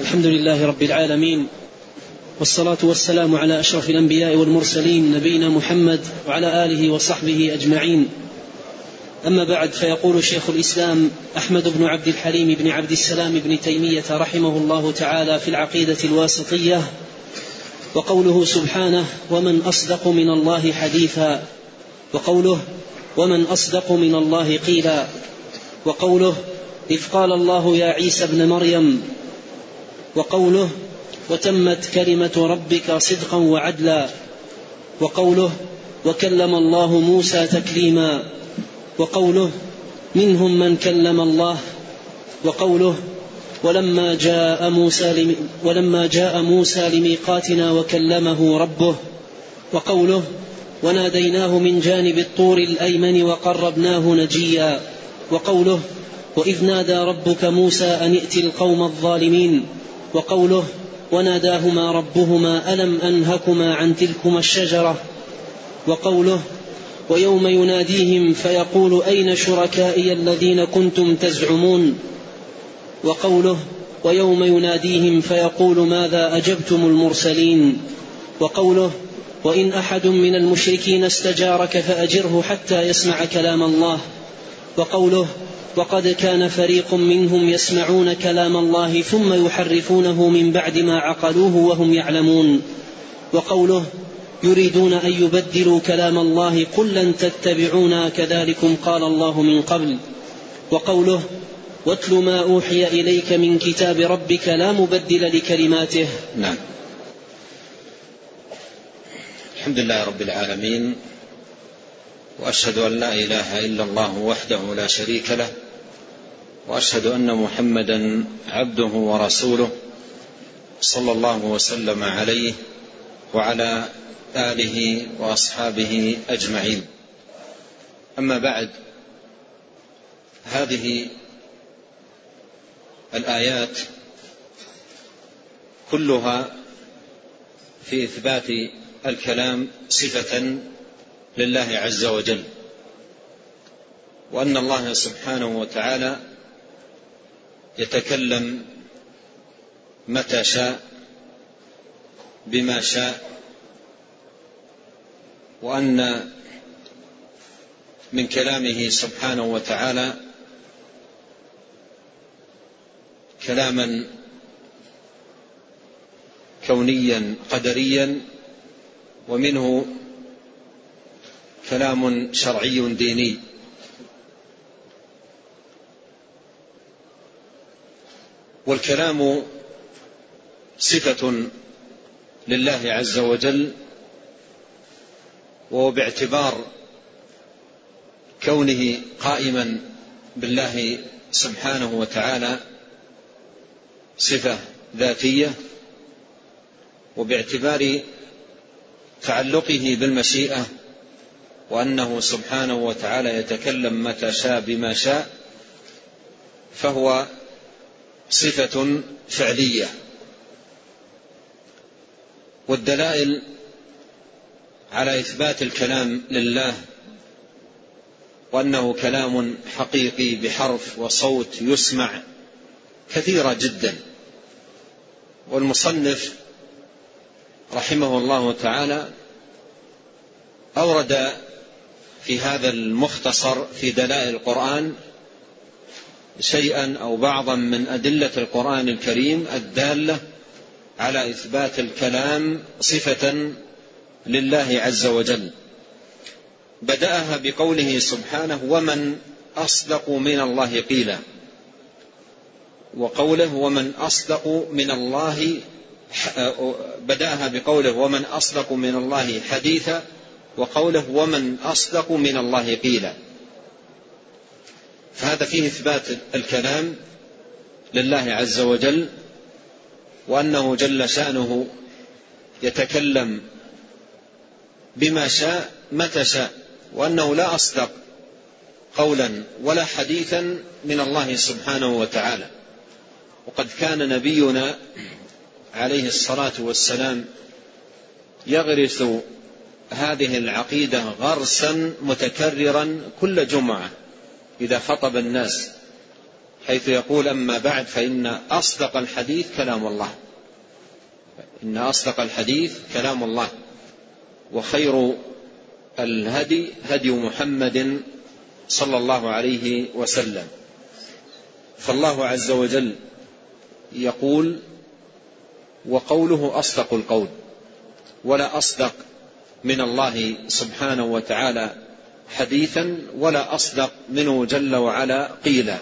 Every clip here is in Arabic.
الحمد لله رب العالمين والصلاة والسلام على أشرف الأنبياء والمرسلين نبينا محمد وعلى آله وصحبه أجمعين. أما بعد فيقول شيخ الإسلام أحمد بن عبد الحليم بن عبد السلام بن تيمية رحمه الله تعالى في العقيدة الواسطية وقوله سبحانه ومن أصدق من الله حديثا وقوله ومن أصدق من الله قيلا وقوله إذ قال الله يا عيسى ابن مريم وقوله وتمت كلمة ربك صدقا وعدلا وقوله وكلم الله موسى تكليما وقوله منهم من كلم الله وقوله ولما جاء موسى ولما جاء موسى لميقاتنا وكلمه ربه وقوله وناديناه من جانب الطور الأيمن وقربناه نجيا وقوله وإذ نادى ربك موسى أن ائت القوم الظالمين وقوله وناداهما ربهما ألم أنهكما عن تلكما الشجرة؟ وقوله ويوم يناديهم فيقول أين شركائي الذين كنتم تزعمون؟ وقوله ويوم يناديهم فيقول ماذا أجبتم المرسلين؟ وقوله وإن أحد من المشركين استجارك فأجره حتى يسمع كلام الله؟ وقوله وقد كان فريق منهم يسمعون كلام الله ثم يحرفونه من بعد ما عقلوه وهم يعلمون. وقوله يريدون أن يبدلوا كلام الله قل لن تتبعونا كذلكم قال الله من قبل. وقوله واتل ما أوحي إليك من كتاب ربك لا مبدل لكلماته. نعم. الحمد لله رب العالمين وأشهد أن لا إله إلا الله وحده لا شريك له وأشهد أن محمدا عبده ورسوله صلى الله وسلم عليه وعلى آله وأصحابه أجمعين. أما بعد هذه الآيات كلها في إثبات الكلام صفة لله عز وجل وأن الله سبحانه وتعالى يتكلم متى شاء بما شاء وأن من كلامه سبحانه وتعالى كلاما كونيا قدريا ومنه كلام شرعي ديني. والكلام صفة لله عز وجل وهو باعتبار كونه قائما بالله سبحانه وتعالى صفة ذاتية وباعتبار تعلقه بالمشيئة وأنه سبحانه وتعالى يتكلم متى شاء بما شاء فهو صفة فعلية. والدلائل على إثبات الكلام لله وأنه كلام حقيقي بحرف وصوت يسمع كثيرة جدا. والمصنف رحمه الله تعالى أورد في هذا المختصر في دلائل القرآن شيئا أو بعضا من أدلة القرآن الكريم الدالة على إثبات الكلام صفة لله عز وجل. بدأها بقوله سبحانه ومن أصدق من الله قيلا. وقوله ومن أصدق من الله بدأها بقوله ومن أصدق من الله حديثا. وقوله ومن أصدق من الله قيلا. فهذا فيه إثبات الكلام لله عز وجل وأنه جل شأنه يتكلم بما شاء متى شاء وأنه لا أصدق قولا ولا حديثا من الله سبحانه وتعالى. وقد كان نبينا عليه الصلاة والسلام يغرس هذه العقيدة غرسا متكررا كل جمعة. إذا خطب الناس حيث يقول أما بعد فإن أصدق الحديث كلام الله. إن أصدق الحديث كلام الله. وخير الهدي هدي محمد صلى الله عليه وسلم. فالله عز وجل يقول وقوله أصدق القول. ولا أصدق من الله سبحانه وتعالى حديثا ولا أصدق منه جل وعلا قيلا.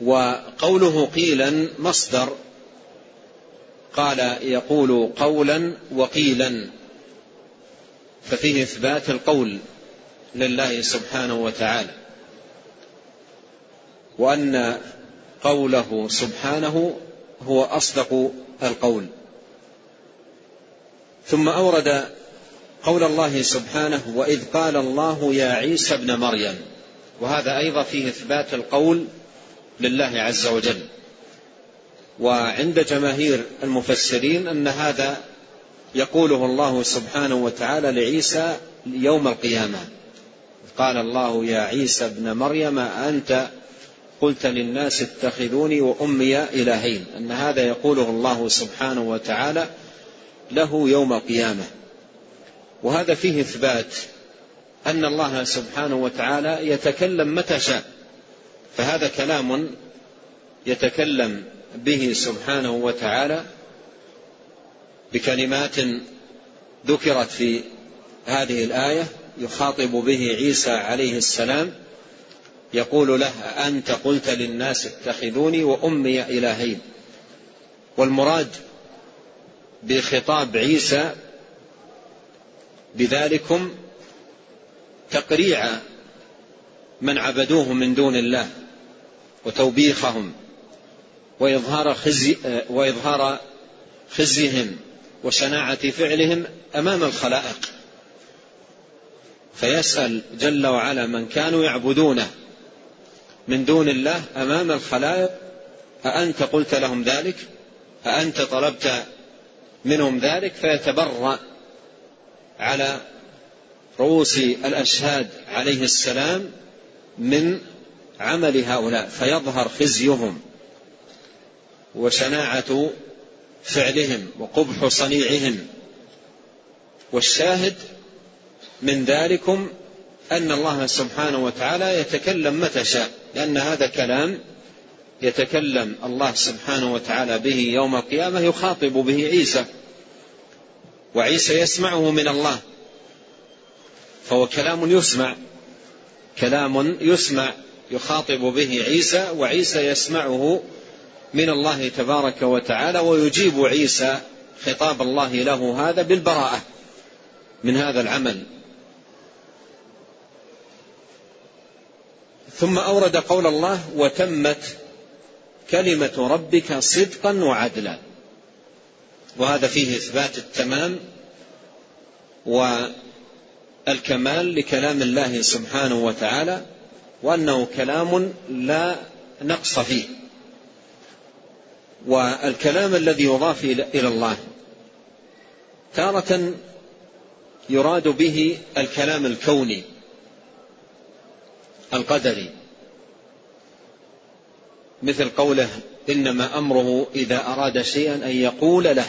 وقوله قيلا مصدر قال يقول قولا وقيلا ففيه إثبات القول لله سبحانه وتعالى. وأن قوله سبحانه هو أصدق القول. ثم أورد قول الله سبحانه وإذ قال الله يا عيسى ابن مريم. وهذا أيضا فيه إثبات القول لله عز وجل. وعند جماهير المفسرين أن هذا يقوله الله سبحانه وتعالى لعيسى يوم القيامة. قال الله يا عيسى ابن مريم أنت قلت للناس اتخذوني وأمي إلهين. أن هذا يقوله الله سبحانه وتعالى له يوم القيامة. وهذا فيه إثبات أن الله سبحانه وتعالى يتكلم متى شاء. فهذا كلام يتكلم به سبحانه وتعالى بكلمات ذكرت في هذه الآية يخاطب به عيسى عليه السلام يقول له أنت قلت للناس اتخذوني وأمي إلهين. والمراد بخطاب عيسى بذلكم تقريع من عبدوه من دون الله وتوبيخهم وإظهار خزي وإظهار خزيهم وشناعة فعلهم أمام الخلائق. فيسأل جل وعلا من كانوا يعبدونه من دون الله أمام الخلائق أأنت قلت لهم ذلك؟ أأنت طلبت منهم ذلك؟ فيتبرأ على رؤوس الأشهاد عليه السلام من عمل هؤلاء فيظهر خزيهم وشناعة فعلهم وقبح صنيعهم. والشاهد من ذلكم أن الله سبحانه وتعالى يتكلم متى شاء لأن هذا كلام يتكلم الله سبحانه وتعالى به يوم القيامة يخاطب به عيسى. وعيسى يسمعه من الله. فهو كلام يسمع كلام يسمع يخاطب به عيسى وعيسى يسمعه من الله تبارك وتعالى ويجيب عيسى خطاب الله له هذا بالبراءة من هذا العمل. ثم أورد قول الله وتمت كلمة ربك صدقا وعدلا. وهذا فيه إثبات التمام والكمال لكلام الله سبحانه وتعالى وأنه كلام لا نقص فيه. والكلام الذي يضاف إلى الله تارة يراد به الكلام الكوني القدري. مثل قوله إنما أمره إذا أراد شيئا أن يقول له.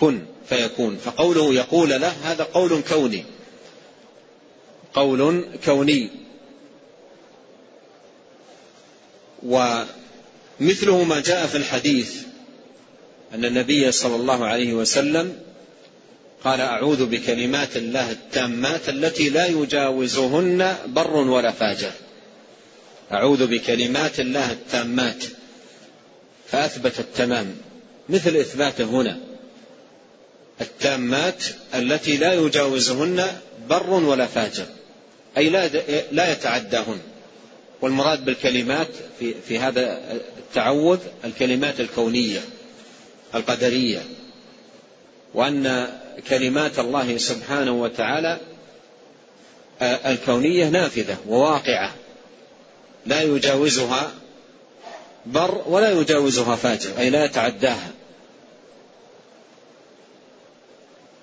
كن فيكون. فقوله يقول له هذا قول كوني. قول كوني. ومثله ما جاء في الحديث أن النبي صلى الله عليه وسلم قال أعوذ بكلمات الله التامات التي لا يجاوزهن بر ولا فاجر. أعوذ بكلمات الله التامات. فأثبت التمام. مثل إثباته هنا. التامات التي لا يجاوزهن بر ولا فاجر أي لا لا يتعداهن. والمراد بالكلمات في في هذا التعوذ الكلمات الكونية القدرية وأن كلمات الله سبحانه وتعالى الكونية نافذة وواقعة لا يجاوزها بر ولا يجاوزها فاجر أي لا يتعداها.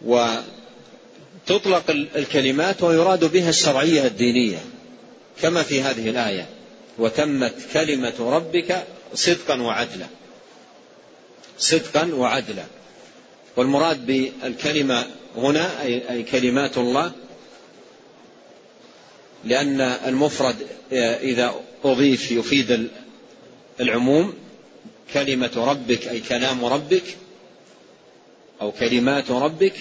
وتطلق الكلمات ويراد بها الشرعية الدينية كما في هذه الآية وتمت كلمة ربك صدقا وعدلا. صدقا وعدلا. والمراد بالكلمة هنا أي كلمات الله لأن المفرد إذا أضيف يفيد العموم كلمة ربك أي كلام ربك أو كلمات ربك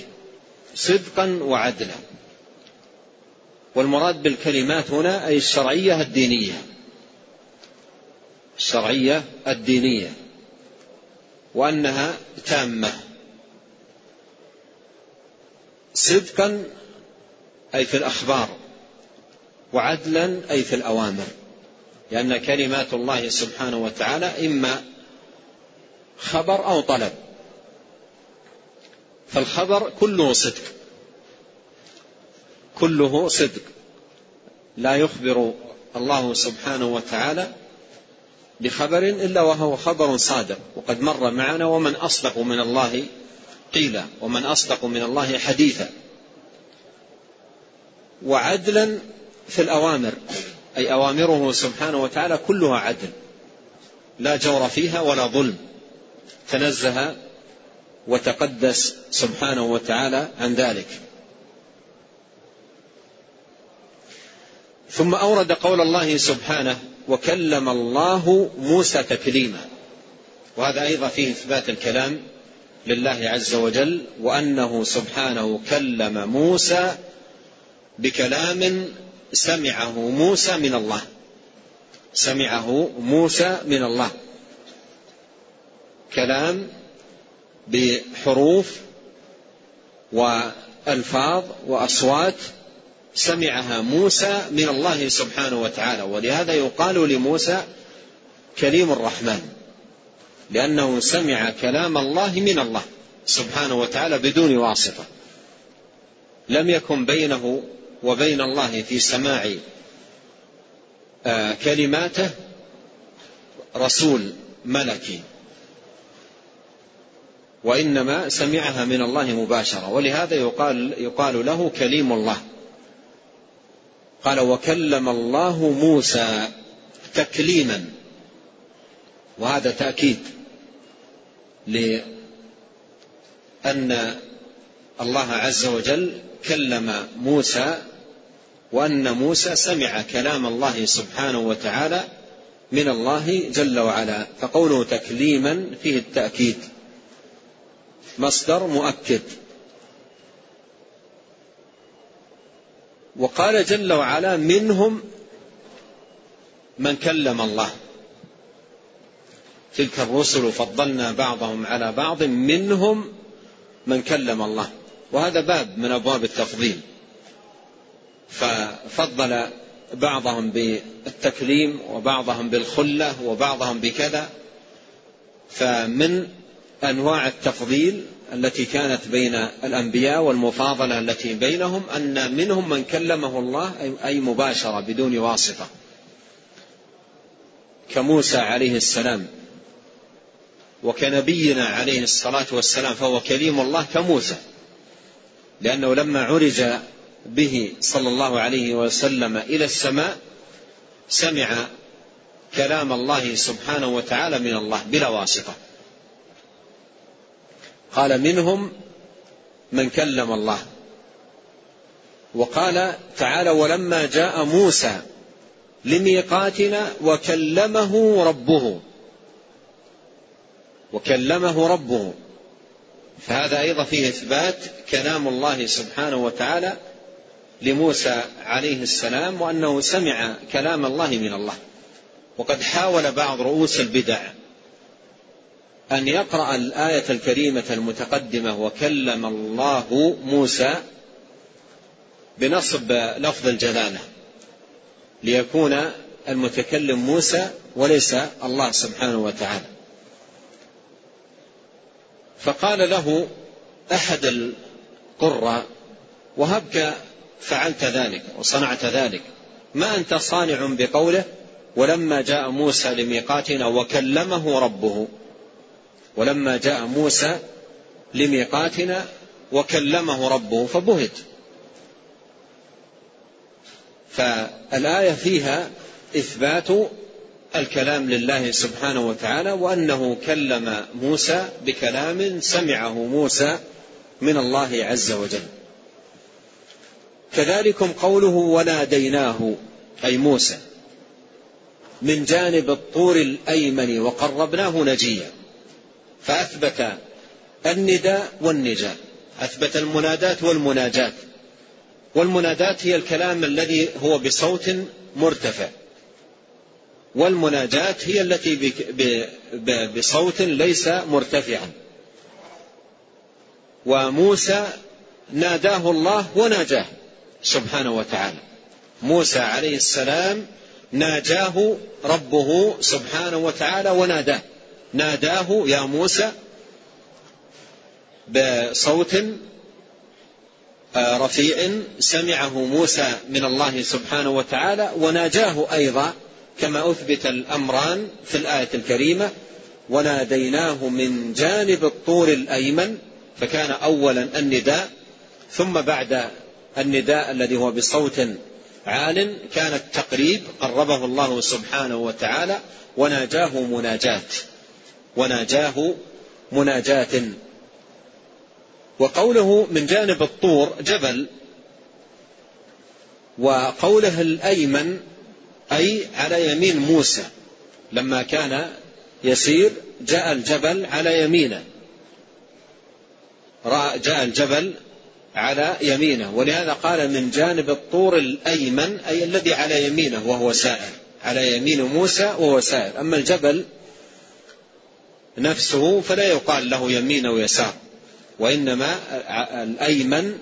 صدقا وعدلا. والمراد بالكلمات هنا أي الشرعية الدينية. الشرعية الدينية. وأنها تامة. صدقا أي في الأخبار. وعدلا أي في الأوامر. لأن كلمات الله سبحانه وتعالى إما خبر أو طلب. فالخبر كله صدق. كله صدق. لا يخبر الله سبحانه وتعالى بخبر إلا وهو خبر صادق. وقد مر معنا ومن أصدق من الله قيلا ومن أصدق من الله حديثا. وعدلا في الأوامر. أي أوامره سبحانه وتعالى كلها عدل. لا جور فيها ولا ظلم. تنزه وتقدس سبحانه وتعالى عن ذلك. ثم أورد قول الله سبحانه وكلم الله موسى تكليما. وهذا أيضا فيه إثبات الكلام لله عز وجل وأنه سبحانه كلم موسى بكلام سمعه موسى من الله. سمعه موسى من الله. كلام بحروف وألفاظ وأصوات سمعها موسى من الله سبحانه وتعالى ولهذا يقال لموسى كليم الرحمن لأنه سمع كلام الله من الله سبحانه وتعالى بدون واسطة. لم يكن بينه وبين الله في سماع آه، كلماته رسول ملكي. وإنما سمعها من الله مباشرة. ولهذا يقال, يقال له كليم الله. قال وكلم الله موسى تكليما. وهذا تأكيد لأن الله عز وجل كلم موسى وأن موسى سمع كلام الله سبحانه وتعالى من الله جل وعلا. فقوله تكليما فيه التأكيد. مصدر مؤكد. وقال جل وعلا منهم من كلم الله. تلك الرسل فضلنا بعضهم على بعض منهم من كلم الله. وهذا باب من أبواب التفضيل. ففضل بعضهم بالتكليم وبعضهم بالخلة وبعضهم بكذا. فمن أنواع التفضيل التي كانت بين الأنبياء والمفاضلة التي بينهم أن منهم من كلمه الله اي مباشرة بدون واسطة. كموسى عليه السلام وكنبينا عليه الصلاة والسلام فهو كليم الله كموسى لأنه لما عرج به صلى الله عليه وسلم إلى السماء سمع كلام الله سبحانه وتعالى من الله بلا واسطة. قال منهم من كلم الله. وقال تعالى ولما جاء موسى لميقاتنا وكلمه ربه. وكلمه ربه. فهذا أيضا فيه إثبات كلام الله سبحانه وتعالى لموسى عليه السلام وأنه سمع كلام الله من الله. وقد حاول بعض رؤوس البدع أن يقرأ الآية الكريمة المتقدمة وكلم الله موسى بنصب لفظ الجلالة ليكون المتكلم موسى وليس الله سبحانه وتعالى. فقال له أحد القراء وهبك فعلت ذلك وصنعت ذلك ما أنت صانع بقوله؟ ولما جاء موسى لميقاتنا وكلمه ربه ولما جاء موسى لميقاتنا وكلمه ربه فبهت. فالآية فيها إثبات الكلام لله سبحانه وتعالى وأنه كلم موسى بكلام سمعه موسى من الله عز وجل. كذلكم قوله وناديناه أي موسى من جانب الطور الأيمن وقربناه نجيا. فأثبت النداء والنجاء أثبت المنادات والمناجات. والمنادات هي الكلام الذي هو بصوت مرتفع. والمناجات هي التي بصوت ليس مرتفعا. وموسى ناداه الله وناجاه سبحانه وتعالى. موسى عليه السلام ناجاه ربه سبحانه وتعالى وناداه. ناداه يا موسى بصوت آه، رفيع سمعه موسى من الله سبحانه وتعالى وناجاه أيضا كما أثبت الأمران في الآية الكريمة وناديناه من جانب الطور الأيمن فكان اولا النداء ثم بعد النداء الذي هو بصوت عال كان التقريب قربه الله سبحانه وتعالى وناجاه مناجاة. وناجاه مناجاة. وقوله من جانب الطور جبل وقوله الأيمن أي على يمين موسى. لما كان يسير جاء الجبل على يمينه. جاء الجبل على يمينه. ولهذا قال من جانب الطور الأيمن أي الذي على يمينه وهو سائر. على يمين موسى وهو سائر. أما الجبل نفسه فلا يقال له يمين أو يسار وإنما الأيمن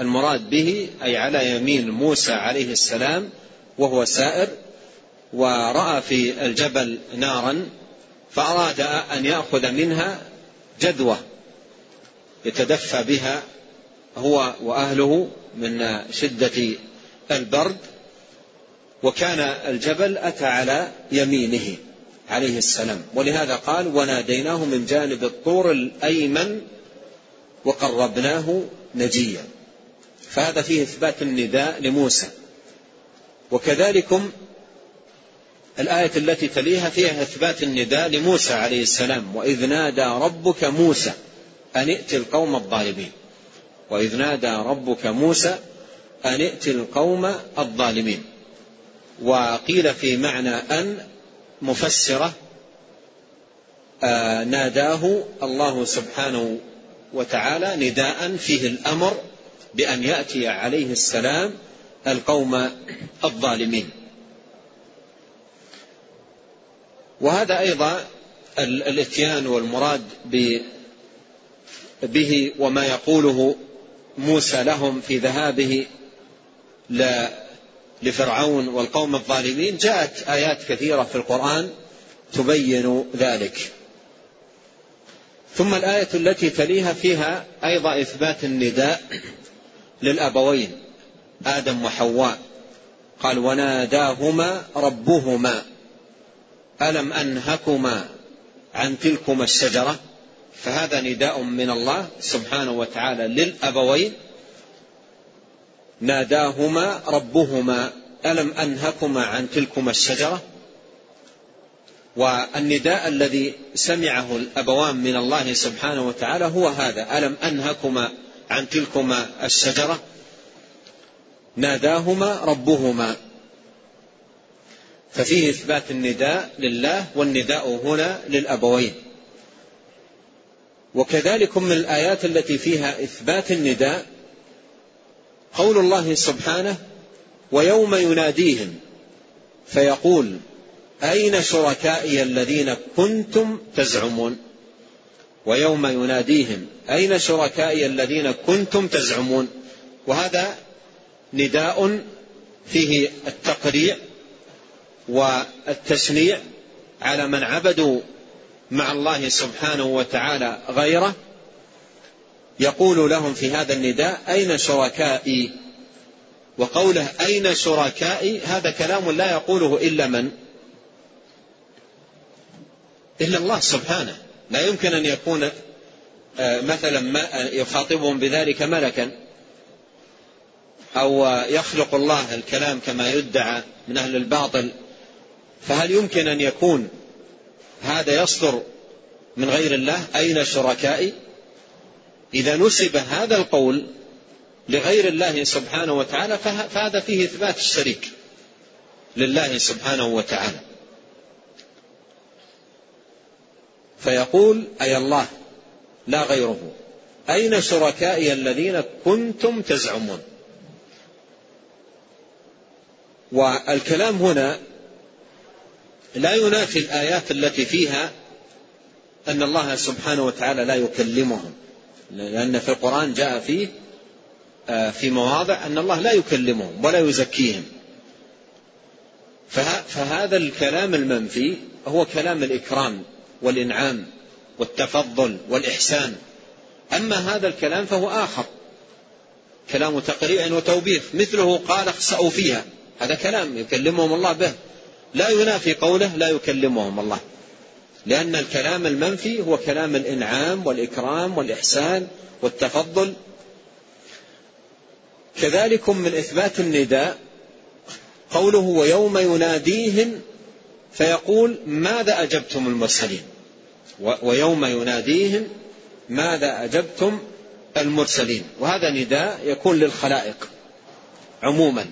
المراد به أي على يمين موسى عليه السلام وهو سائر ورأى في الجبل نارا فأراد أن يأخذ منها جدوة يتدفى بها هو وأهله من شدة البرد وكان الجبل أتى على يمينه. عليه السلام. ولهذا قال وناديناه من جانب الطور الأيمن وقربناه نجيا. فهذا فيه إثبات النداء لموسى. وكذلكم الآية التي تليها فيها إثبات النداء لموسى عليه السلام وإذ نادى ربك موسى أن ائت القوم الظالمين. وإذ نادى ربك موسى أن ائت القوم الظالمين. وقيل في معنى أن مفسرة آه ناداه الله سبحانه وتعالى نداء فيه الأمر بأن يأتي عليه السلام القوم الظالمين. وهذا أيضا الاتيان والمراد به وما يقوله موسى لهم في ذهابه لفرعون والقوم الظالمين جاءت آيات كثيرة في القرآن تبين ذلك. ثم الآية التي تليها فيها أيضا إثبات النداء للأبوين آدم وحواء. قال وناداهما ربهما ألم أنهكما عن تلكما الشجرة؟ فهذا نداء من الله سبحانه وتعالى للأبوين ناداهما ربهما ألم أنهكما عن تلكما الشجرة؟ والنداء الذي سمعه الأبوان من الله سبحانه وتعالى هو هذا ألم أنهكما عن تلكما الشجرة؟ ناداهما ربهما. ففيه إثبات النداء لله والنداء هنا للأبوين. وكذلك من الآيات التي فيها إثبات النداء قول الله سبحانه ويوم يناديهم فيقول أين شركائي الذين كنتم تزعمون؟ ويوم يناديهم أين شركائي الذين كنتم تزعمون؟ وهذا نداء فيه التقريع والتشنيع على من عبدوا مع الله سبحانه وتعالى غيره يقول لهم في هذا النداء أين شركائي؟ وقوله أين شركائي؟ هذا كلام لا يقوله إلا من؟ إلا الله سبحانه. لا يمكن أن يكون آه، مثلا ما يخاطبهم بذلك ملكا. أو يخلق الله الكلام كما يدعى من أهل الباطل. فهل يمكن أن يكون هذا يصدر من غير الله؟ أين شركائي؟ إذا نسب هذا القول لغير الله سبحانه وتعالى فهذا فيه إثبات الشريك لله سبحانه وتعالى. فيقول أي الله لا غيره. أين شركائي الذين كنتم تزعمون؟ والكلام هنا لا ينافي الآيات التي فيها أن الله سبحانه وتعالى لا يكلمهم. لأن في القرآن جاء فيه آه، في مواضع أن الله لا يكلمهم ولا يزكيهم. فهذا الكلام المنفي هو كلام الإكرام والإنعام والتفضل والإحسان. أما هذا الكلام فهو آخر. كلام تقريع وتوبيخ مثله قال اخسأوا فيها. هذا كلام يكلمهم الله به. لا ينافي قوله لا يكلمهم الله. لأن الكلام المنفي هو كلام الإنعام والإكرام والإحسان والتفضل. كذلكم من إثبات النداء قوله ويوم يناديهم فيقول ماذا أجبتم المرسلين؟ ويوم يناديهم ماذا أجبتم المرسلين؟ وهذا نداء يكون للخلائق عموما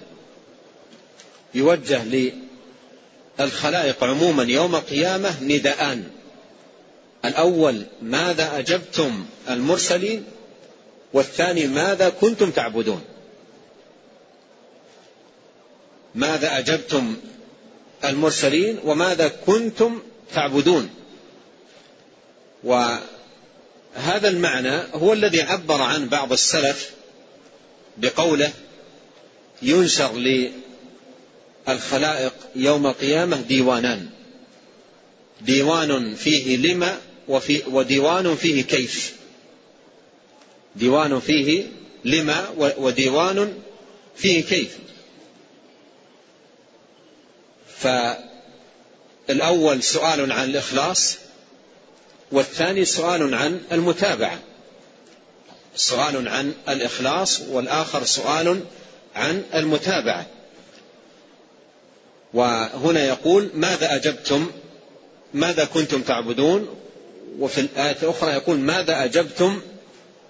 يوجه للخلائق عموما يوم القيامة نداءان. الأول ماذا أجبتم المرسلين؟ والثاني ماذا كنتم تعبدون؟ ماذا أجبتم المرسلين؟ وماذا كنتم تعبدون؟ وهذا المعنى هو الذي عبر عن بعض السلف بقوله ينشر للخلائق يوم القيامة ديوانان. ديوان فيه لما وفي وديوان فيه كيف. ديوان فيه لما وديوان فيه كيف. فالأول سؤال عن الإخلاص والثاني سؤال عن المتابعة. سؤال عن الإخلاص والآخر سؤال عن المتابعة. وهنا يقول ماذا أجبتم؟ ماذا كنتم تعبدون؟ وفي الآية الأخرى يقول ماذا أجبتم؟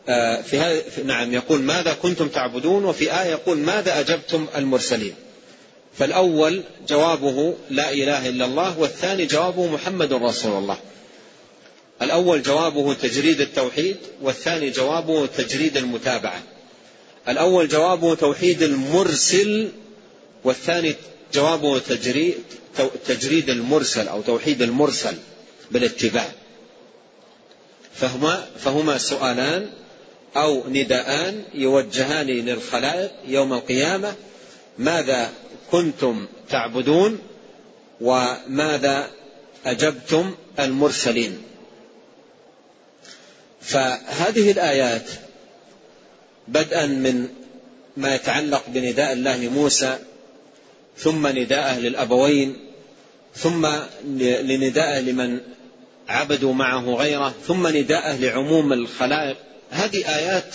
آه، في نعم يقول ماذا كنتم تعبدون؟ وفي آية يقول ماذا أجبتم المرسلين؟ فالأول جوابه لا إله إلا الله والثاني جوابه محمد رسول الله. الأول جوابه تجريد التوحيد والثاني جوابه تجريد المتابعة. الأول جوابه توحيد المرسل والثاني جوابه تجريد تجريد المرسل أو توحيد المرسل بالاتباع. فهما فهما سؤالان أو نداءان يوجهان للخلائق يوم القيامة. ماذا كنتم تعبدون وماذا أجبتم المرسلين؟ فهذه الآيات بدءا من ما يتعلق بنداء الله موسى ثم نداءه للأبوين ثم لنداءه لمن عبدوا معه غيره ثم نداءه لعموم الخلائق. هذه آيات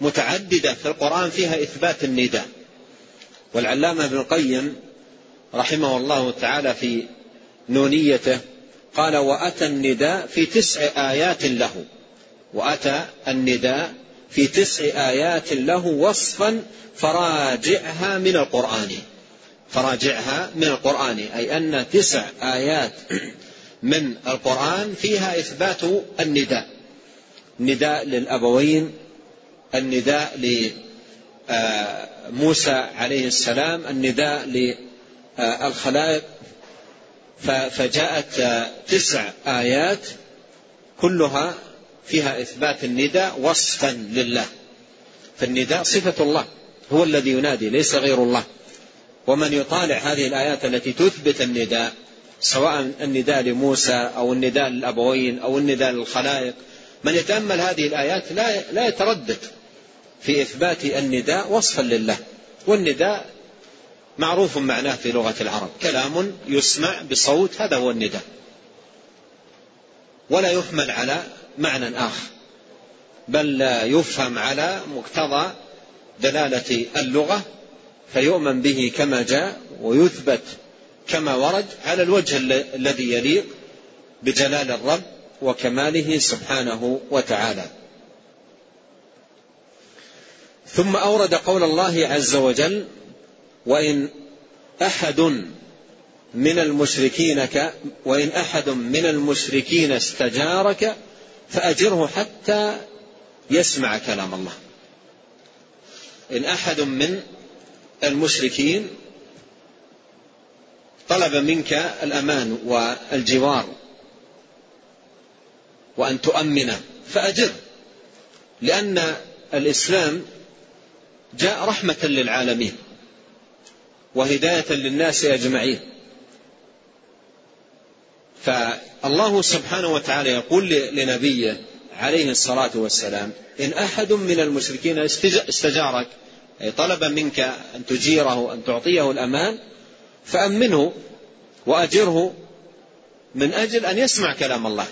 متعددة في القرآن فيها إثبات النداء. والعلامة ابن القيم رحمه الله تعالى في نونيته قال وأتى النداء في تسع آيات له وأتى النداء في تسع آيات له وصفا فراجعها من القرآن. فراجعها من القرآن أي أن تسع آيات من القرآن فيها إثبات النداء. نداء للأبوين النداء لموسى عليه السلام النداء للخلائق فجاءت تسع آيات كلها فيها إثبات النداء وصفا لله. فالنداء صفة الله هو الذي ينادي ليس غير الله. ومن يطالع هذه الآيات التي تثبت النداء سواء النداء لموسى أو النداء للأبوين أو النداء للخلائق من يتأمل هذه الآيات لا لا يتردد في إثبات النداء وصفا لله. والنداء معروف معناه في لغة العرب كلام يسمع بصوت هذا هو النداء. ولا يحمل على معنى آخر بل يفهم على مقتضى دلالة اللغة فيؤمن به كما جاء ويثبت كما ورد على الوجه الذي يليق بجلال الرب وكماله سبحانه وتعالى. ثم أورد قول الله عز وجل وإن أحد من المشركين وإن أحد من المشركين استجارك فأجره حتى يسمع كلام الله. إن أحد من المشركين طلب منك الأمان والجوار وأن تؤمنه فاجره لأن الإسلام جاء رحمة للعالمين وهداية للناس أجمعين. فالله سبحانه وتعالى يقول لنبيه عليه الصلاة والسلام إن أحد من المشركين استجارك أي طلب منك أن تجيره أن تعطيه الأمان فأمنه وأجره من أجل أن يسمع كلام الله.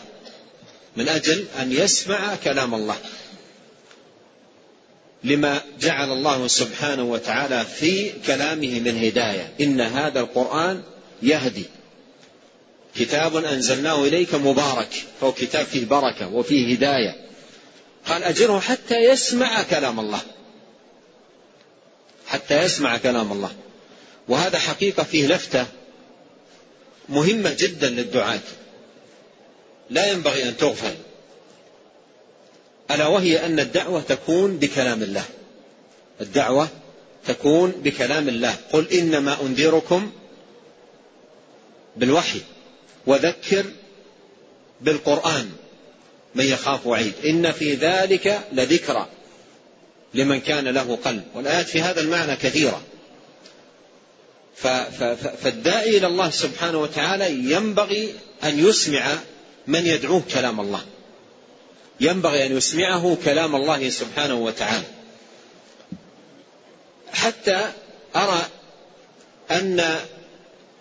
من أجل أن يسمع كلام الله. لما جعل الله سبحانه وتعالى في كلامه من هداية. إن هذا القرآن يهدي. كتاب أنزلناه إليك مبارك. فهو كتاب فيه بركة وفيه هداية. قال أجره حتى يسمع كلام الله. حتى يسمع كلام الله. وهذا حقيقة فيه لفتة مهمة جدا للدعاة. لا ينبغي أن تغفل. ألا وهي أن الدعوة تكون بكلام الله. الدعوة تكون بكلام الله. قل إنما أنذركم بالوحي. وذكر بالقرآن. من يخاف وعيد. إن في ذلك لذكرى. لمن كان له قلب. والآيات في هذا المعنى كثيرة. فالداعي إلى الله سبحانه وتعالى ينبغي أن يسمع من يدعوه كلام الله. ينبغي أن يسمعه كلام الله سبحانه وتعالى. حتى أرى أن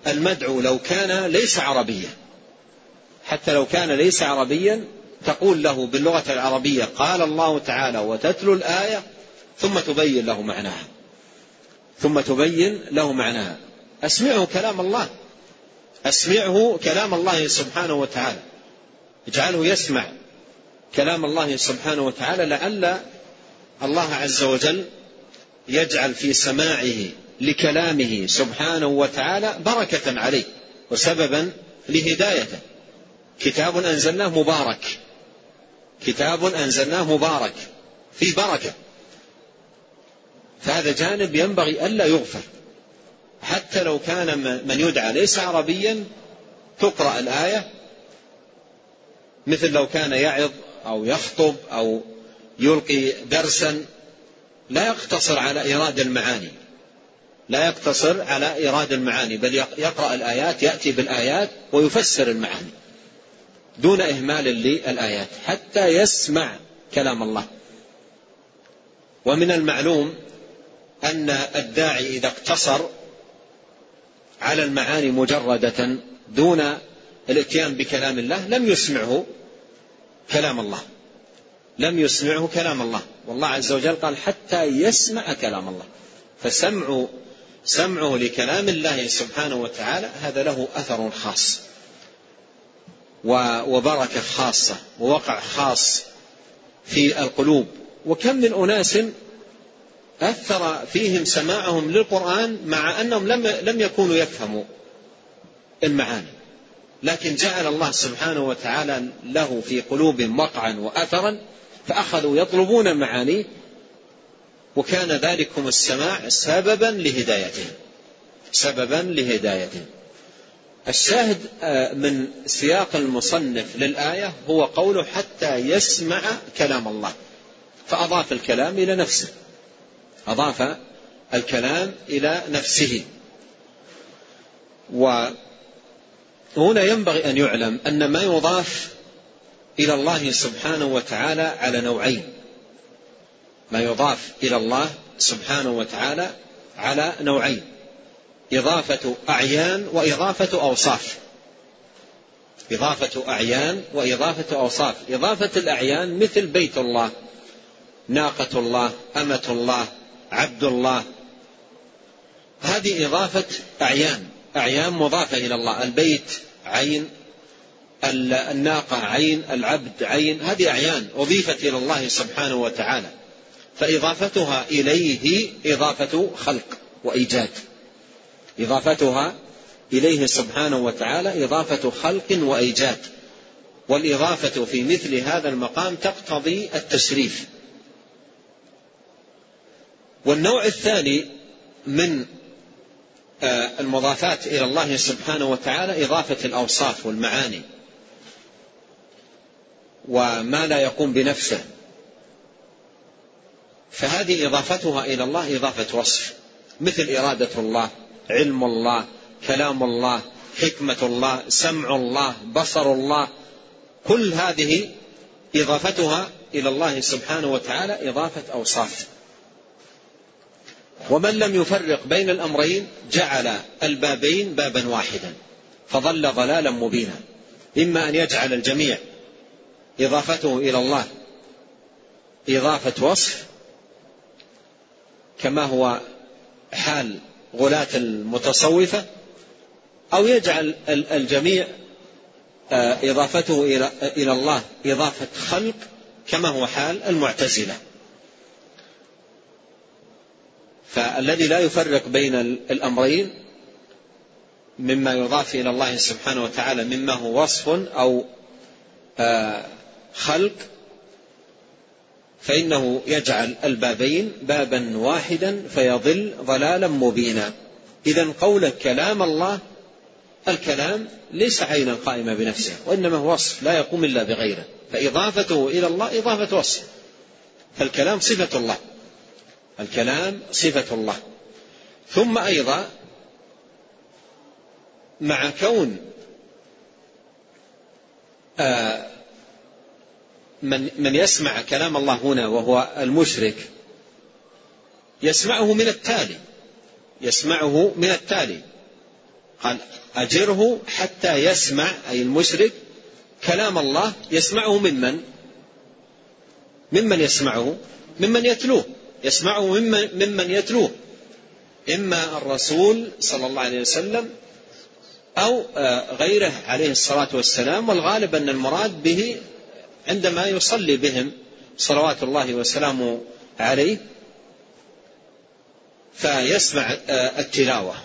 المدعو لو كان ليس عربيا حتى لو كان ليس عربيا تقول له باللغة العربية قال الله تعالى وتتلو الآية ثم تبين له معناها. ثم تبين له معناها. أسمعه كلام الله. أسمعه كلام الله سبحانه وتعالى. اجعله يسمع كلام الله سبحانه وتعالى لعل الله عز وجل يجعل في سماعه لكلامه سبحانه وتعالى بركة عليه وسببا لهدايته. كتاب أنزلناه مبارك. كتاب أنزلناه مبارك. في بركة. فهذا جانب ينبغي ألا يغفر. حتى لو كان من يدعى ليس عربيا تقرأ الآية. مثل لو كان يعظ أو يخطب أو يلقي درسا لا يقتصر على إيراد المعاني. لا يقتصر على إيراد المعاني بل يقرأ الآيات يأتي بالآيات ويفسر المعاني دون إهمال للآيات حتى يسمع كلام الله. ومن المعلوم أن الداعي إذا اقتصر على المعاني مجردة دون الاتيان بكلام الله لم يسمعه كلام الله. لم يسمعه كلام الله. والله عز وجل قال حتى يسمع كلام الله. فسمع سمعه لكلام الله سبحانه وتعالى هذا له أثر خاص. وبركة خاصة ووقع خاص في القلوب. وكم من أناس أثر فيهم سماعهم للقرآن مع أنهم لم لم يكونوا يفهموا المعاني. لكن جعل الله سبحانه وتعالى له في قلوبهم وقعا وأثرا فأخذوا يطلبون معانيه وكان ذلكم السماع سببا لهدايتهم. سببا لهدايتهم. الشاهد آه، من سياق المصنف للآية هو قوله حتى يسمع كلام الله. فأضاف الكلام إلى نفسه. أضاف الكلام إلى نفسه. وهنا ينبغي أن يعلم أن ما يضاف إلى الله سبحانه وتعالى على نوعين. ما يضاف إلى الله سبحانه وتعالى على نوعين. إضافة أعيان وإضافة أوصاف. إضافة أعيان وإضافة أوصاف. إضافة الأعيان مثل بيت الله ناقة الله أمة الله عبد الله. هذه إضافة أعيان. أعيان مضافة إلى الله. البيت عين الناقة عين العبد عين. هذه أعيان أضيفت إلى الله سبحانه وتعالى. فإضافتها إليه إضافة خلق وإيجاد. إضافتها إليه سبحانه وتعالى إضافة خلق وإيجاد. والإضافة في مثل هذا المقام تقتضي التشريف. والنوع الثاني من آه، المضافات إلى الله سبحانه وتعالى إضافة الأوصاف والمعاني وما لا يقوم بنفسه. فهذه إضافتها إلى الله إضافة وصف مثل إرادة الله علم الله كلام الله حكمة الله سمع الله بصر الله. كل هذه إضافتها إلى الله سبحانه وتعالى إضافة أوصاف. ومن لم يفرق بين الأمرين جعل البابين بابا واحدا فظل ضلالا مبينا إما أن يجعل الجميع إضافته إلى الله إضافة وصف كما هو حال غلاة المتصوفة أو يجعل الجميع آه، إضافته إلى الله إضافة خلق كما هو حال المعتزلة. فالذي لا يفرق بين الأمرين مما يضاف إلى الله سبحانه وتعالى مما هو وصف أو آه، خلق فإنه يجعل البابين بابا واحدا فيضل ضلالا مبينا. إذا قولك كلام الله الكلام ليس عينا قائمة بنفسه وإنما هو وصف لا يقوم إلا بغيره. فإضافته إلى الله إضافة وصف. فالكلام صفة الله. الكلام صفة الله. ثم أيضا مع كون آه من من يسمع كلام الله هنا وهو المشرك يسمعه من التالي يسمعه من التالي. قال أجره حتى يسمع أي المشرك كلام الله يسمعه ممن ممن يسمعه؟ ممن يتلوه؟ يسمعه ممن, ممن يتلوه. إما الرسول صلى الله عليه وسلم أو آه، غيره عليه الصلاة والسلام والغالب أن المراد به عندما يصلي بهم صلوات الله وسلامه عليه فيسمع آه، التلاوة.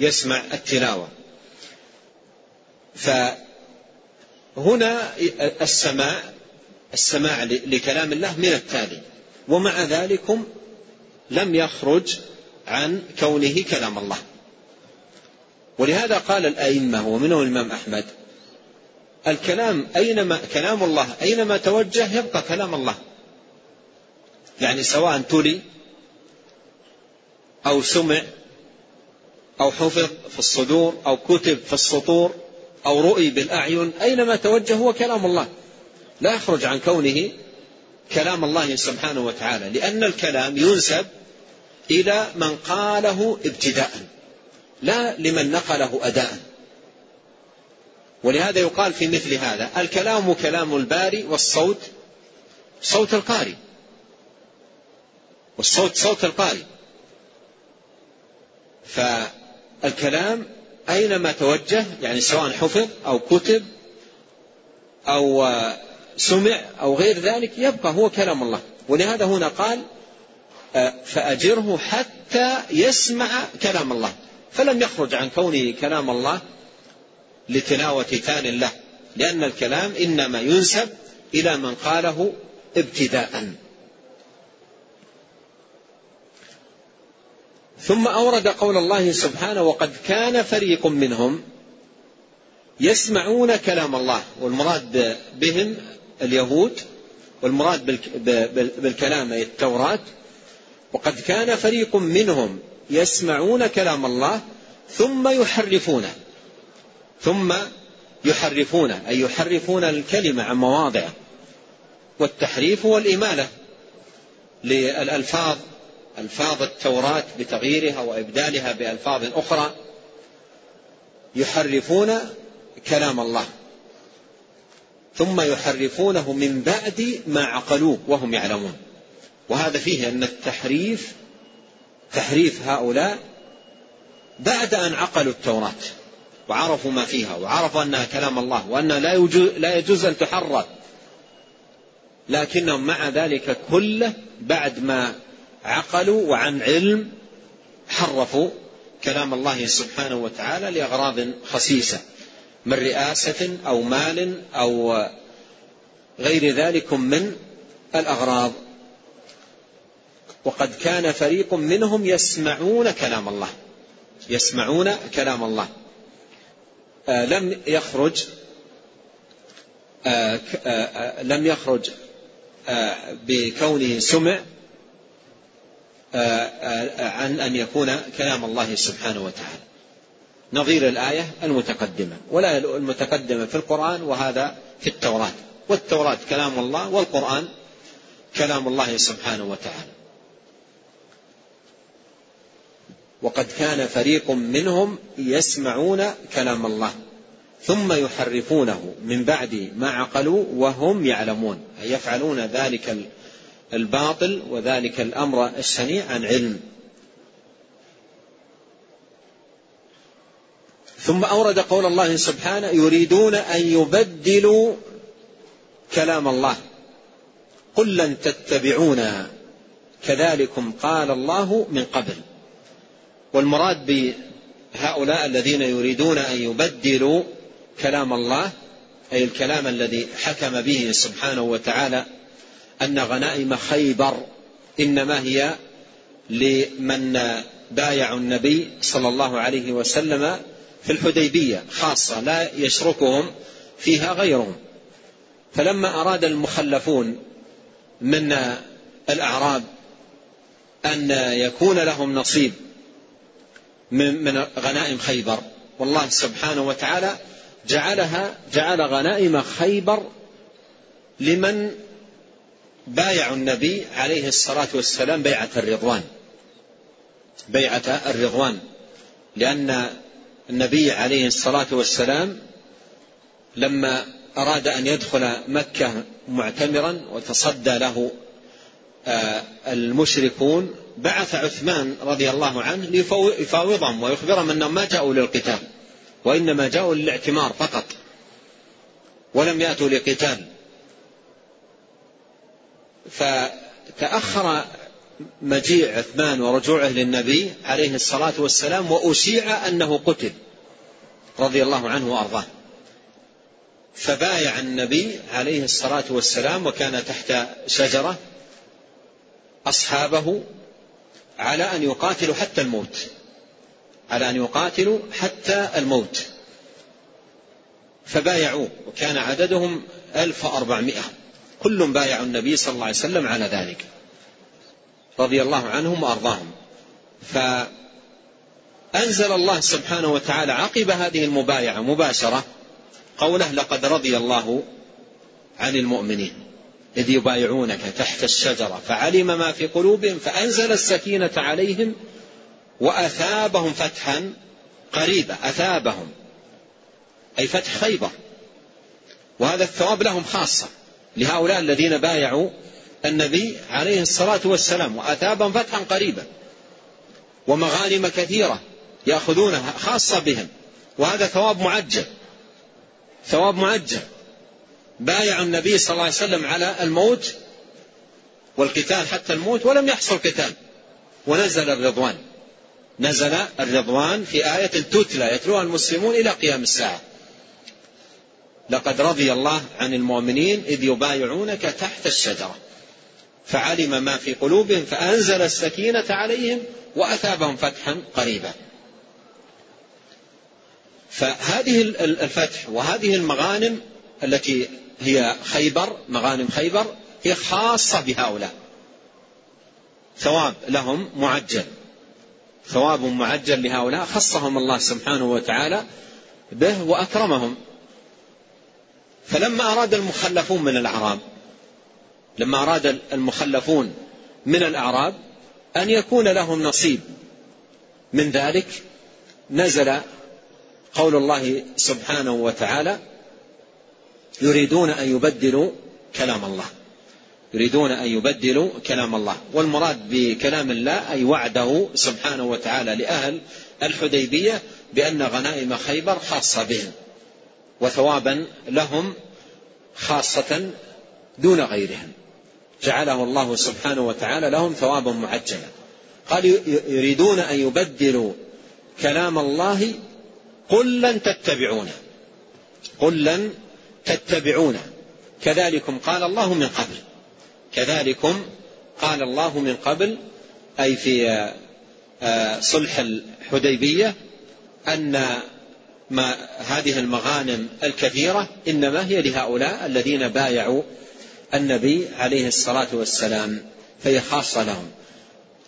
يسمع التلاوة. فهنا السماع السماع لكلام الله من التالي. ومع ذلك لم يخرج عن كونه كلام الله. ولهذا قال الأئمة ومنهم الإمام أحمد الكلام أينما كلام الله أينما توجه يبقى كلام الله. يعني سواء تلي أو سمع أو حفظ في الصدور أو كتب في السطور أو رؤي بالأعين أينما توجه هو كلام الله. لا يخرج عن كونه كلام الله سبحانه وتعالى لأن الكلام ينسب إلى من قاله ابتداء لا لمن نقله أداء. ولهذا يقال في مثل هذا الكلام كلام الباري والصوت صوت القارئ. والصوت صوت القارئ. فالكلام أينما توجه يعني سواء حفظ أو كتب أو سمع أو غير ذلك يبقى هو كلام الله. ولهذا هنا قال آه، فأجره حتى يسمع كلام الله. فلم يخرج عن كونه كلام الله لتلاوة ثان له لأن الكلام إنما ينسب إلى من قاله ابتداء. ثم أورد قول الله سبحانه وقد كان فريق منهم يسمعون كلام الله والمراد بهم اليهود والمراد بالكلام أي التوراة. وقد كان فريق منهم يسمعون كلام الله ثم يحرفونه. ثم يحرفون أي يحرفون الكلمة عن مواضعه. والتحريف هو الإمالة للألفاظ ألفاظ التوراة بتغييرها وإبدالها بألفاظ أخرى. يحرفون كلام الله. ثم يحرفونه من بعد ما عقلوه وهم يعلمون. وهذا فيه أن التحريف تحريف هؤلاء بعد أن عقلوا التوراة وعرفوا ما فيها وعرفوا أنها كلام الله وأنها لا يجوز, لا يجوز أن تحرف لكنهم مع ذلك كله بعد ما عقلوا وعن علم حرفوا كلام الله سبحانه وتعالى لأغراض خسيسة. من رئاسة أو مال أو غير ذلك من الأغراض. وقد كان فريق منهم يسمعون كلام الله. يسمعون كلام الله. آه لم يخرج آه آه لم يخرج آه بكونه سمع آه، آه، عن أن يكون كلام الله سبحانه وتعالى. نظير الآية المتقدمة ولا المتقدمة في القرآن وهذا في التوراة. والتوراة كلام الله والقرآن كلام الله سبحانه وتعالى. وقد كان فريق منهم يسمعون كلام الله ثم يحرفونه من بعد ما عقلوا وهم يعلمون. يفعلون ذلك الباطل وذلك الأمر الشنيع عن علم. ثم أورد قول الله سبحانه يريدون أن يبدلوا كلام الله. قل لن تتبعونا. كذلكم قال الله من قبل. والمراد بهؤلاء الذين يريدون أن يبدلوا كلام الله أي الكلام الذي حكم به سبحانه وتعالى أن غنائم خيبر إنما هي لمن بايعوا النبي صلى الله عليه وسلم في الحديبية خاصة لا يشركهم فيها غيرهم. فلما أراد المخلفون من الأعراب أن يكون لهم نصيب من غنائم خيبر والله سبحانه وتعالى جعلها جعل غنائم خيبر لمن بايعوا النبي عليه الصلاة والسلام بيعة الرضوان. بيعة الرضوان. لأن النبي عليه الصلاة والسلام لما أراد أن يدخل مكة معتمرا وتصدى له آه، المشركون بعث عثمان رضي الله عنه ليفاوضهم ويخبرهم أنهم ما جاءوا للقتال وإنما جاءوا للاعتمار فقط ولم يأتوا لقتال. فتأخر مجيء عثمان ورجوعه للنبي عليه الصلاة والسلام وأشيع أنه قتل رضي الله عنه وأرضاه. فبايع النبي عليه الصلاة والسلام وكان تحت شجرة أصحابه على أن يقاتلوا حتى الموت. على أن يقاتلوا حتى الموت. فبايعوه وكان عددهم ألف وأربعمائة. كل بايع النبي صلى الله عليه وسلم على ذلك. رضي الله عنهم وأرضاهم. فأنزل الله سبحانه وتعالى عقب هذه المبايعة مباشرة قوله لقد رضي الله عن المؤمنين. إذ يبايعونك تحت الشجرة فعلم ما في قلوبهم فأنزل السكينة عليهم وأثابهم فتحا قريبا. أثابهم أي فتح خيبر. وهذا الثواب لهم خاصة. لهؤلاء الذين بايعوا النبي عليه الصلاة والسلام وأثابهم فتحا قريبا ومغانم كثيرة يأخذونها خاصة بهم وهذا ثواب معجل ثواب معجل. بايع النبي صلى الله عليه وسلم على الموت والقتال حتى الموت ولم يحصل قتال ونزل الرضوان. نزل الرضوان في آية تتلى يتلوها المسلمون إلى قيام الساعة. لقد رضي الله عن المؤمنين إذ يبايعونك تحت الشجرة. فعلم ما في قلوبهم فأنزل السكينة عليهم وأثابهم فتحا قريبا. فهذه الفتح وهذه المغانم التي هي خيبر مغانم خيبر هي خاصة بهؤلاء. ثواب لهم معجل. ثواب معجل لهؤلاء خصهم الله سبحانه وتعالى به وأكرمهم. فلما أراد المخلفون من الأعراب لما أراد المخلفون من الأعراب أن يكون لهم نصيب. من ذلك نزل قول الله سبحانه وتعالى يريدون أن يبدلوا كلام الله. يريدون أن يبدلوا كلام الله. والمراد بكلام الله أي وعده سبحانه وتعالى لأهل الحديبية بأن غنائم خيبر خاصة بهم وثوابا لهم خاصة دون غيرهم. جعله الله سبحانه وتعالى لهم ثوابا معجلا. قال يريدون أن يبدلوا كلام الله قل لن تتبعونه قل لن تتبعونه كذلكم قال الله من قبل. كذلكم قال الله من قبل أي في آه، صلح الحديبية أن ما هذه المغانم الكثيرة إنما هي لهؤلاء الذين بايعوا النبي عليه الصلاة والسلام فهي خاصة لهم.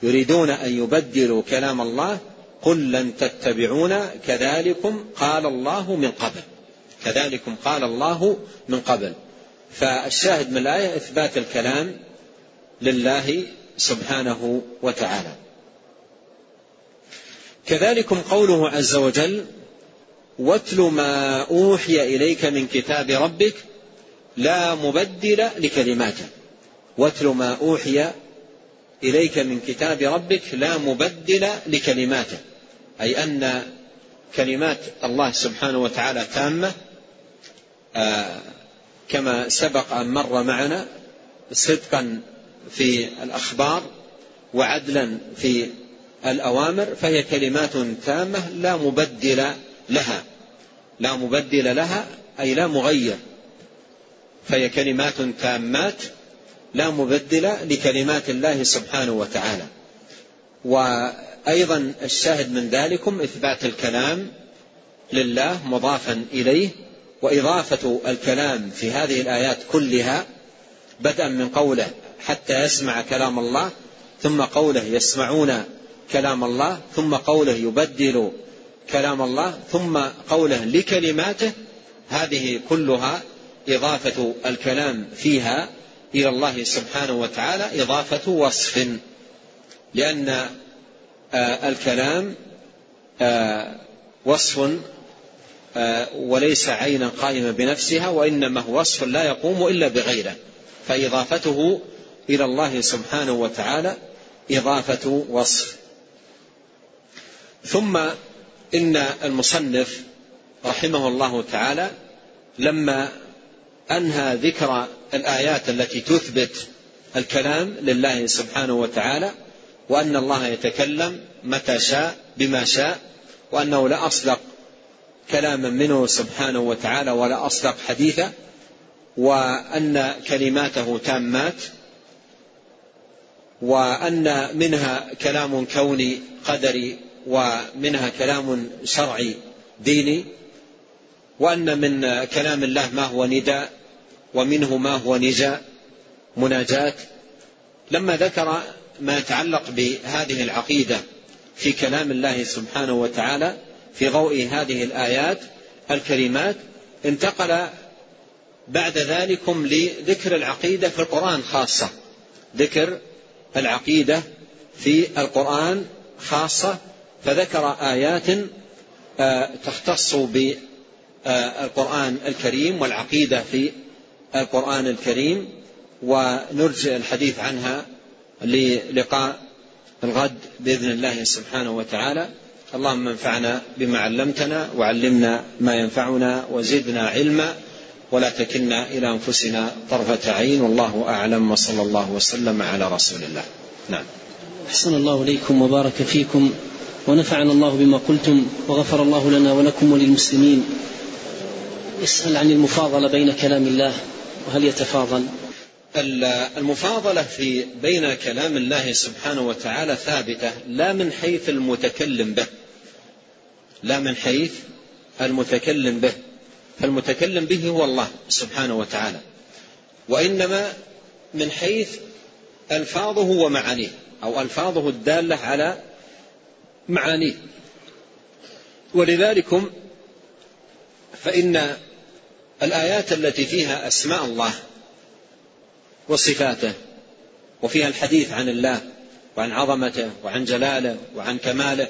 يريدون أن يبدلوا كلام الله قل لن تتبعون كذلكم قال الله من قبل. كذلكم قال الله من قبل. فالشاهد من الآية إثبات الكلام لله سبحانه وتعالى. كذلكم قوله عز وجل واتل ما أوحي إليك من كتاب ربك لا مبدل لكلماته. واتل ما أوحي إليك من كتاب ربك لا مبدل لكلماته. أي أن كلمات الله سبحانه وتعالى تامة آه كما سبق أن مر معنا صدقا في الأخبار وعدلا في الأوامر فهي كلمات تامة لا مبدل لها. لا مبدل لها أي لا مغير. فهي كلمات تامات لا مبدل لكلمات الله سبحانه وتعالى. وأيضا الشاهد من ذلكم إثبات الكلام لله مضافا إليه وإضافة الكلام في هذه الآيات كلها بدءا من قوله حتى يسمع كلام الله ثم قوله يسمعون كلام الله ثم قوله يبدل كلام الله ثم قوله لكلماته هذه كلها إضافة الكلام فيها إلى الله سبحانه وتعالى إضافة وصف. لأن آه، الكلام آه، وصف آه، وليس عينا قائمة بنفسها وإنما هو وصف لا يقوم إلا بغيره. فإضافته إلى الله سبحانه وتعالى إضافة وصف. ثم إن المصنف رحمه الله تعالى لما أنهى ذكر الآيات التي تثبت الكلام لله سبحانه وتعالى وأن الله يتكلم متى شاء بما شاء وأنه لا أصدق كلاما منه سبحانه وتعالى ولا أصدق حديثا وأن كلماته تامات وأن منها كلام كوني قدري ومنها كلام شرعي ديني. وأن من كلام الله ما هو نداء ومنه ما هو نجاء مناجاة. لما ذكر ما يتعلق بهذه العقيدة في كلام الله سبحانه وتعالى في ضوء هذه الآيات الكريمات انتقل بعد ذلكم لذكر العقيدة في القرآن خاصة. ذكر العقيدة في القرآن خاصة فذكر آيات آه، تختص بالقرآن الكريم والعقيدة في القرآن الكريم ونرجع الحديث عنها للقاء الغد بإذن الله سبحانه وتعالى. اللهم انفعنا بما علمتنا وعلمنا ما ينفعنا وزدنا علما ولا تكلنا إلى أنفسنا طرفة عين والله أعلم وصلى الله وسلم على رسول الله. نعم. أحسن الله إليكم وبارك فيكم ونفعنا الله بما قلتم وغفر الله لنا ولكم وللمسلمين. يسأل عن المفاضلة بين كلام الله وهل يتفاضل؟ المفاضلة في بين كلام الله سبحانه وتعالى ثابتة لا من حيث المتكلم به. لا من حيث المتكلم به. فالمتكلم به هو الله سبحانه وتعالى. وإنما من حيث ألفاظه ومعانيه أو ألفاظه الدالة على معانيه. ولذلكم فإن الآيات التي فيها أسماء الله وصفاته وفيها الحديث عن الله وعن عظمته وعن جلاله وعن كماله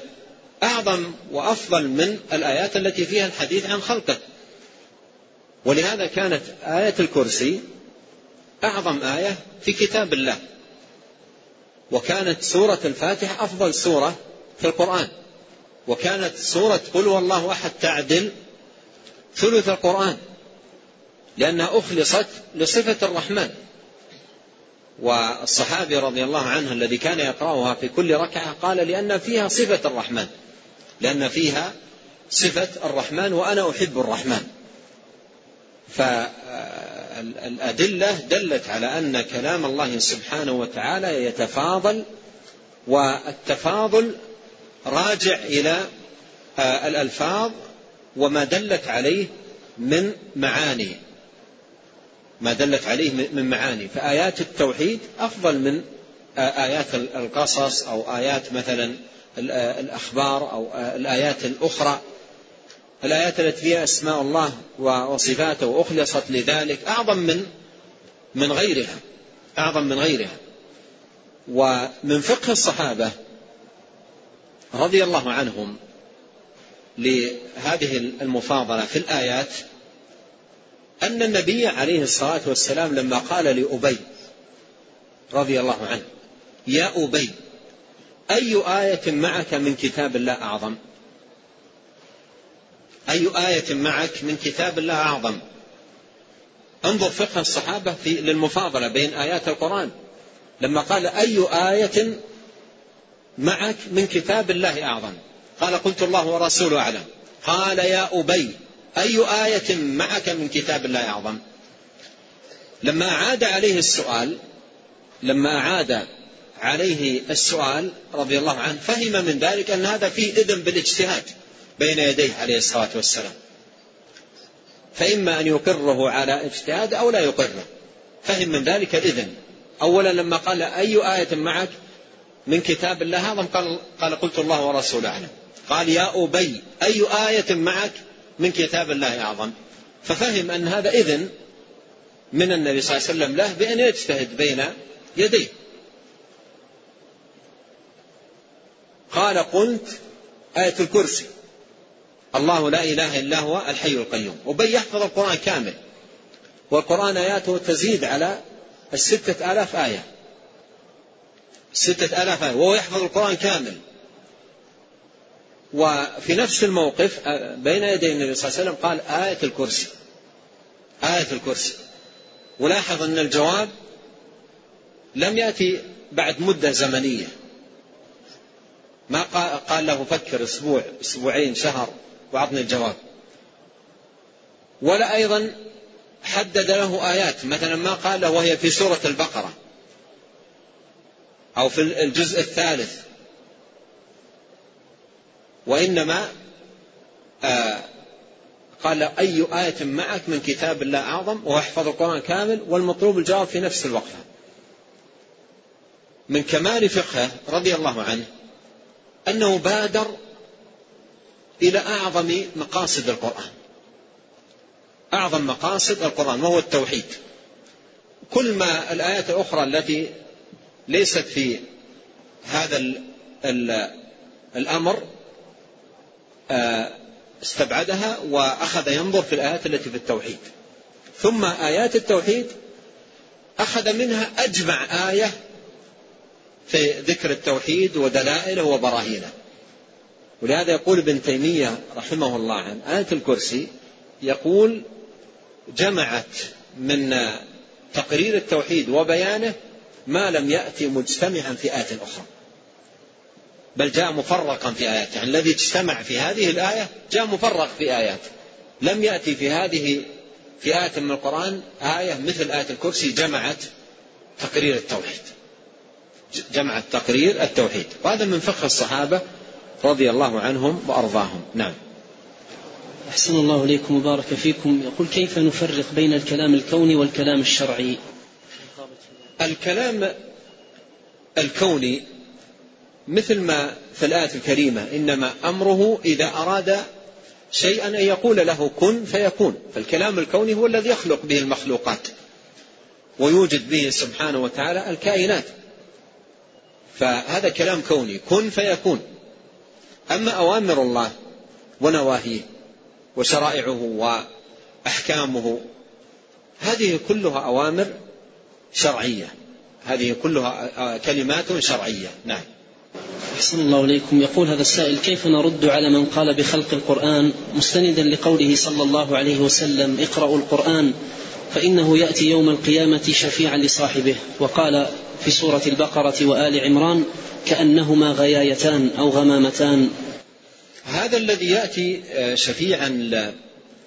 أعظم وأفضل من الآيات التي فيها الحديث عن خلقه. ولهذا كانت آية الكرسي أعظم آية في كتاب الله. وكانت سورة الفاتحة أفضل سورة في القرآن. وكانت سورة قل هو الله أحد تعدل ثلث القرآن. لأنها أخلصت لصفة الرحمن. والصحابي رضي الله عنه الذي كان يقرأها في كل ركعة قال لأن فيها صفة الرحمن. لأن فيها صفة الرحمن وأنا أحب الرحمن. فالأدلة دلت على أن كلام الله سبحانه وتعالى يتفاضل والتفاضل راجع إلى الألفاظ وما دلت عليه من معاني ما دلت عليه من معاني. فآيات التوحيد أفضل من آيات القصص أو آيات مثلا الأخبار أو الآيات الأخرى. الآيات التي فيها أسماء الله وصفاته وأخلصت لذلك أعظم من من غيرها. أعظم من غيرها. ومن فقه الصحابة رضي الله عنهم لهذه المفاضلة في الآيات أن النبي عليه الصلاة والسلام لما قال لأبي رضي الله عنه يا أبي أي آية معك من كتاب الله أعظم؟ أي آية معك من كتاب الله أعظم؟ انظر فقه الصحابة في للمفاضلة بين آيات القرآن. لما قال أي آية معك من كتاب الله أعظم؟ قال قلت الله ورسوله أعلم. قال يا أبي أي آية معك من كتاب الله أعظم؟ لما أعاد عليه السؤال لما أعاد عليه السؤال رضي الله عنه فهم من ذلك أن هذا فيه إذن بالاجتهاد بين يديه عليه الصلاة والسلام. فإما أن يقره على اجتهاد أو لا يقره. فهم من ذلك الإذن أولا لما قال أي آية معك من كتاب الله أعظم؟ قال, قال قلت الله ورسوله أعلم. قال يا أبي أي آية معك من كتاب الله أعظم. ففهم أن هذا إذن من النبي صلى الله عليه وسلم له بأن يجتهد بين يديه. قال قلت آية الكرسي الله لا إله إلا هو الحي القيوم. وبي يحفظ القرآن كامل. والقرآن آياته تزيد على الستة آلاف آية. ستة آلاف آية. وهو يحفظ القرآن كامل. وفي نفس الموقف آه، بين يدي النبي صلى الله عليه وسلم قال آية الكرسي. آية الكرسي. ولاحظ أن الجواب لم يأتي بعد مدة زمنية. ما قال له فكر أسبوع أسبوعين شهر وأعطني الجواب. ولا أيضا حدد له آيات. مثلا ما قال له وهي في سورة البقرة أو في الجزء الثالث. وإنما آه قال أي آية معك من كتاب الله أعظم ويحفظ القرآن كامل والمطلوب الجواب في نفس الوقفة من كمال فقهه رضي الله عنه أنه بادر إلى أعظم مقاصد القرآن. أعظم مقاصد القرآن وهو التوحيد. كل ما الآيات الأخرى التي ليست في هذا ال ال الأمر استبعدها وأخذ ينظر في الآيات التي في التوحيد. ثم آيات التوحيد أخذ منها أجمع آية في ذكر التوحيد ودلائله وبراهينه. ولهذا يقول ابن تيمية رحمه الله عن آية الكرسي يقول جمعت من تقرير التوحيد وبيانه ما لم يأتي مجتمعا في آية أخرى. بل جاء مفرقا في آيات يعني الذي اجتمع في هذه الآية جاء مفرق في آيات لم يأتي في هذه في آية من القرآن آية مثل آية الكرسي جمعت تقرير التوحيد. جمعت تقرير التوحيد. وهذا من فقه الصحابة رضي الله عنهم وأرضاهم. نعم. أحسن الله إليكم وبارك فيكم. يقول كيف نفرق بين الكلام الكوني والكلام الشرعي؟ الكلام الكوني مثل ما في الآية الكريمة إنما أمره إذا أراد شيئا أن يقول له كن فيكون. فالكلام الكوني هو الذي يخلق به المخلوقات ويوجد به سبحانه وتعالى الكائنات. فهذا كلام كوني كن فيكون. أما أوامر الله ونواهيه وشرائعه وأحكامه هذه كلها أوامر شرعية. هذه كلها كلمات شرعية. نعم. أحسن الله إليكم. يقول هذا السائل كيف نرد على من قال بخلق القرآن مستندا لقوله صلى الله عليه وسلم اقرأوا القرآن فإنه يأتي يوم القيامة شفيعا لصاحبه. وقال في سورة البقرة وآل عمران كأنهما غيايتان أو غمامتان. هذا الذي يأتي آه، شفيعا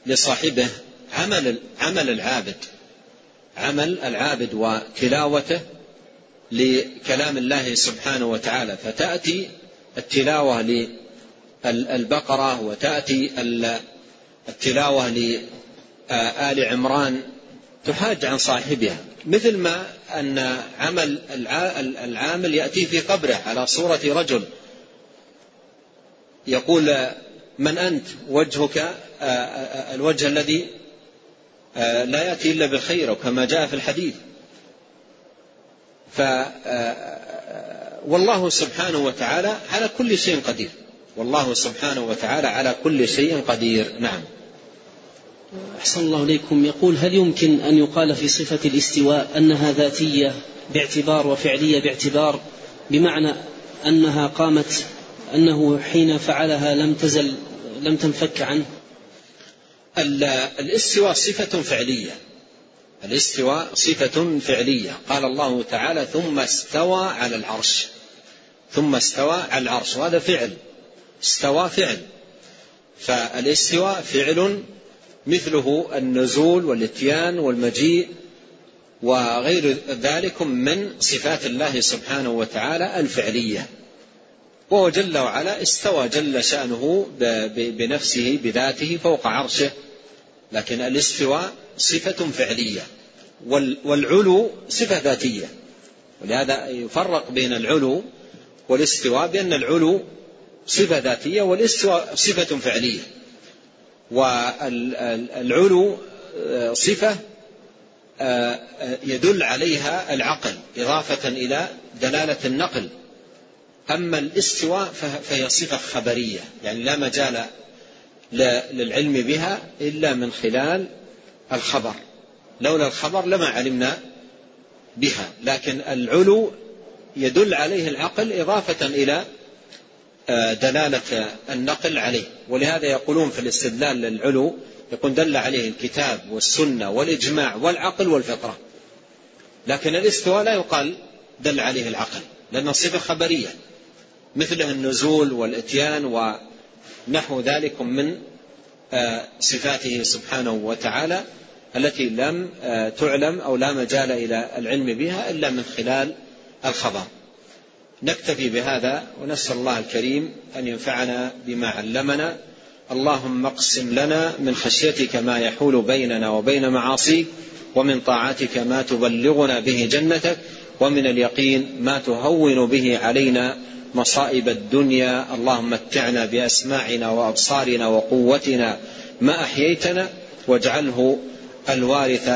لصاحبه عمل عمل العابد عمل العابد وتلاوته لكلام الله سبحانه وتعالى فتأتي التلاوة للبقرة وتأتي التلاوة لآل عمران تحاج عن صاحبها. مثل ما أن عمل العامل يأتي في قبره على صورة رجل يقول من أنت؟ وجهك الوجه الذي لا يأتي إلا بالخير كما جاء في الحديث. ف والله سبحانه وتعالى على كل شيء قدير. والله سبحانه وتعالى على كل شيء قدير. نعم. أحسن الله إليكم. يقول هل يمكن أن يقال في صفة الاستواء أنها ذاتية باعتبار وفعلية باعتبار بمعنى أنها قامت أنه حين فعلها لم تزل لم تنفك عنه؟ الاستواء صفة فعلية. الاستواء صفة فعلية. قال الله تعالى ثم استوى على العرش. ثم استوى على العرش. وهذا فعل. استوى فعل. فالاستواء فعل مثله النزول والاتيان والمجيء وغير ذلك من صفات الله سبحانه وتعالى الفعلية. وهو جل وعلا استوى جل شأنه بنفسه بذاته فوق عرشه. لكن الاستواء صفة فعلية والعلو صفة ذاتية. ولهذا يفرق بين العلو والاستواء بأن العلو صفة ذاتية والاستواء صفة فعلية. والعلو آه، صفة آه، يدل عليها العقل إضافة إلى دلالة النقل. أما الاستواء فهي صفة خبرية. يعني لا مجال للعلم بها إلا من خلال الخبر. لولا الخبر لما علمنا بها. لكن العلو يدل عليه العقل إضافة إلى دلالة النقل عليه. ولهذا يقولون في الاستدلال للعلو يقول دل عليه الكتاب والسنة والإجماع والعقل والفطرة. لكن الإستواء لا يقال دل عليه العقل لأنه صفة خبرية. مثله النزول والإتيان ونحو ذلك من آه، صفاته سبحانه وتعالى التي لم آه، تعلم أو لا مجال إلى العلم بها إلا من خلال الخبر. نكتفي بهذا ونسأل الله الكريم أن ينفعنا بما علمنا. اللهم اقسم لنا من خشيتك ما يحول بيننا وبين معاصيك ومن طاعتك ما تبلغنا به جنتك ومن اليقين ما تهون به علينا مصائب الدنيا اللهم متعنا بأسماعنا وأبصارنا وقوتنا ما أحييتنا واجعله الوارث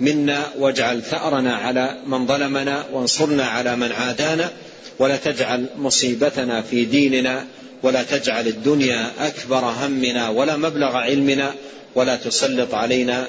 منا واجعل ثأرنا على من ظلمنا وانصرنا على من عادانا ولا تجعل مصيبتنا في ديننا ولا تجعل الدنيا أكبر همنا ولا مبلغ علمنا ولا تسلط علينا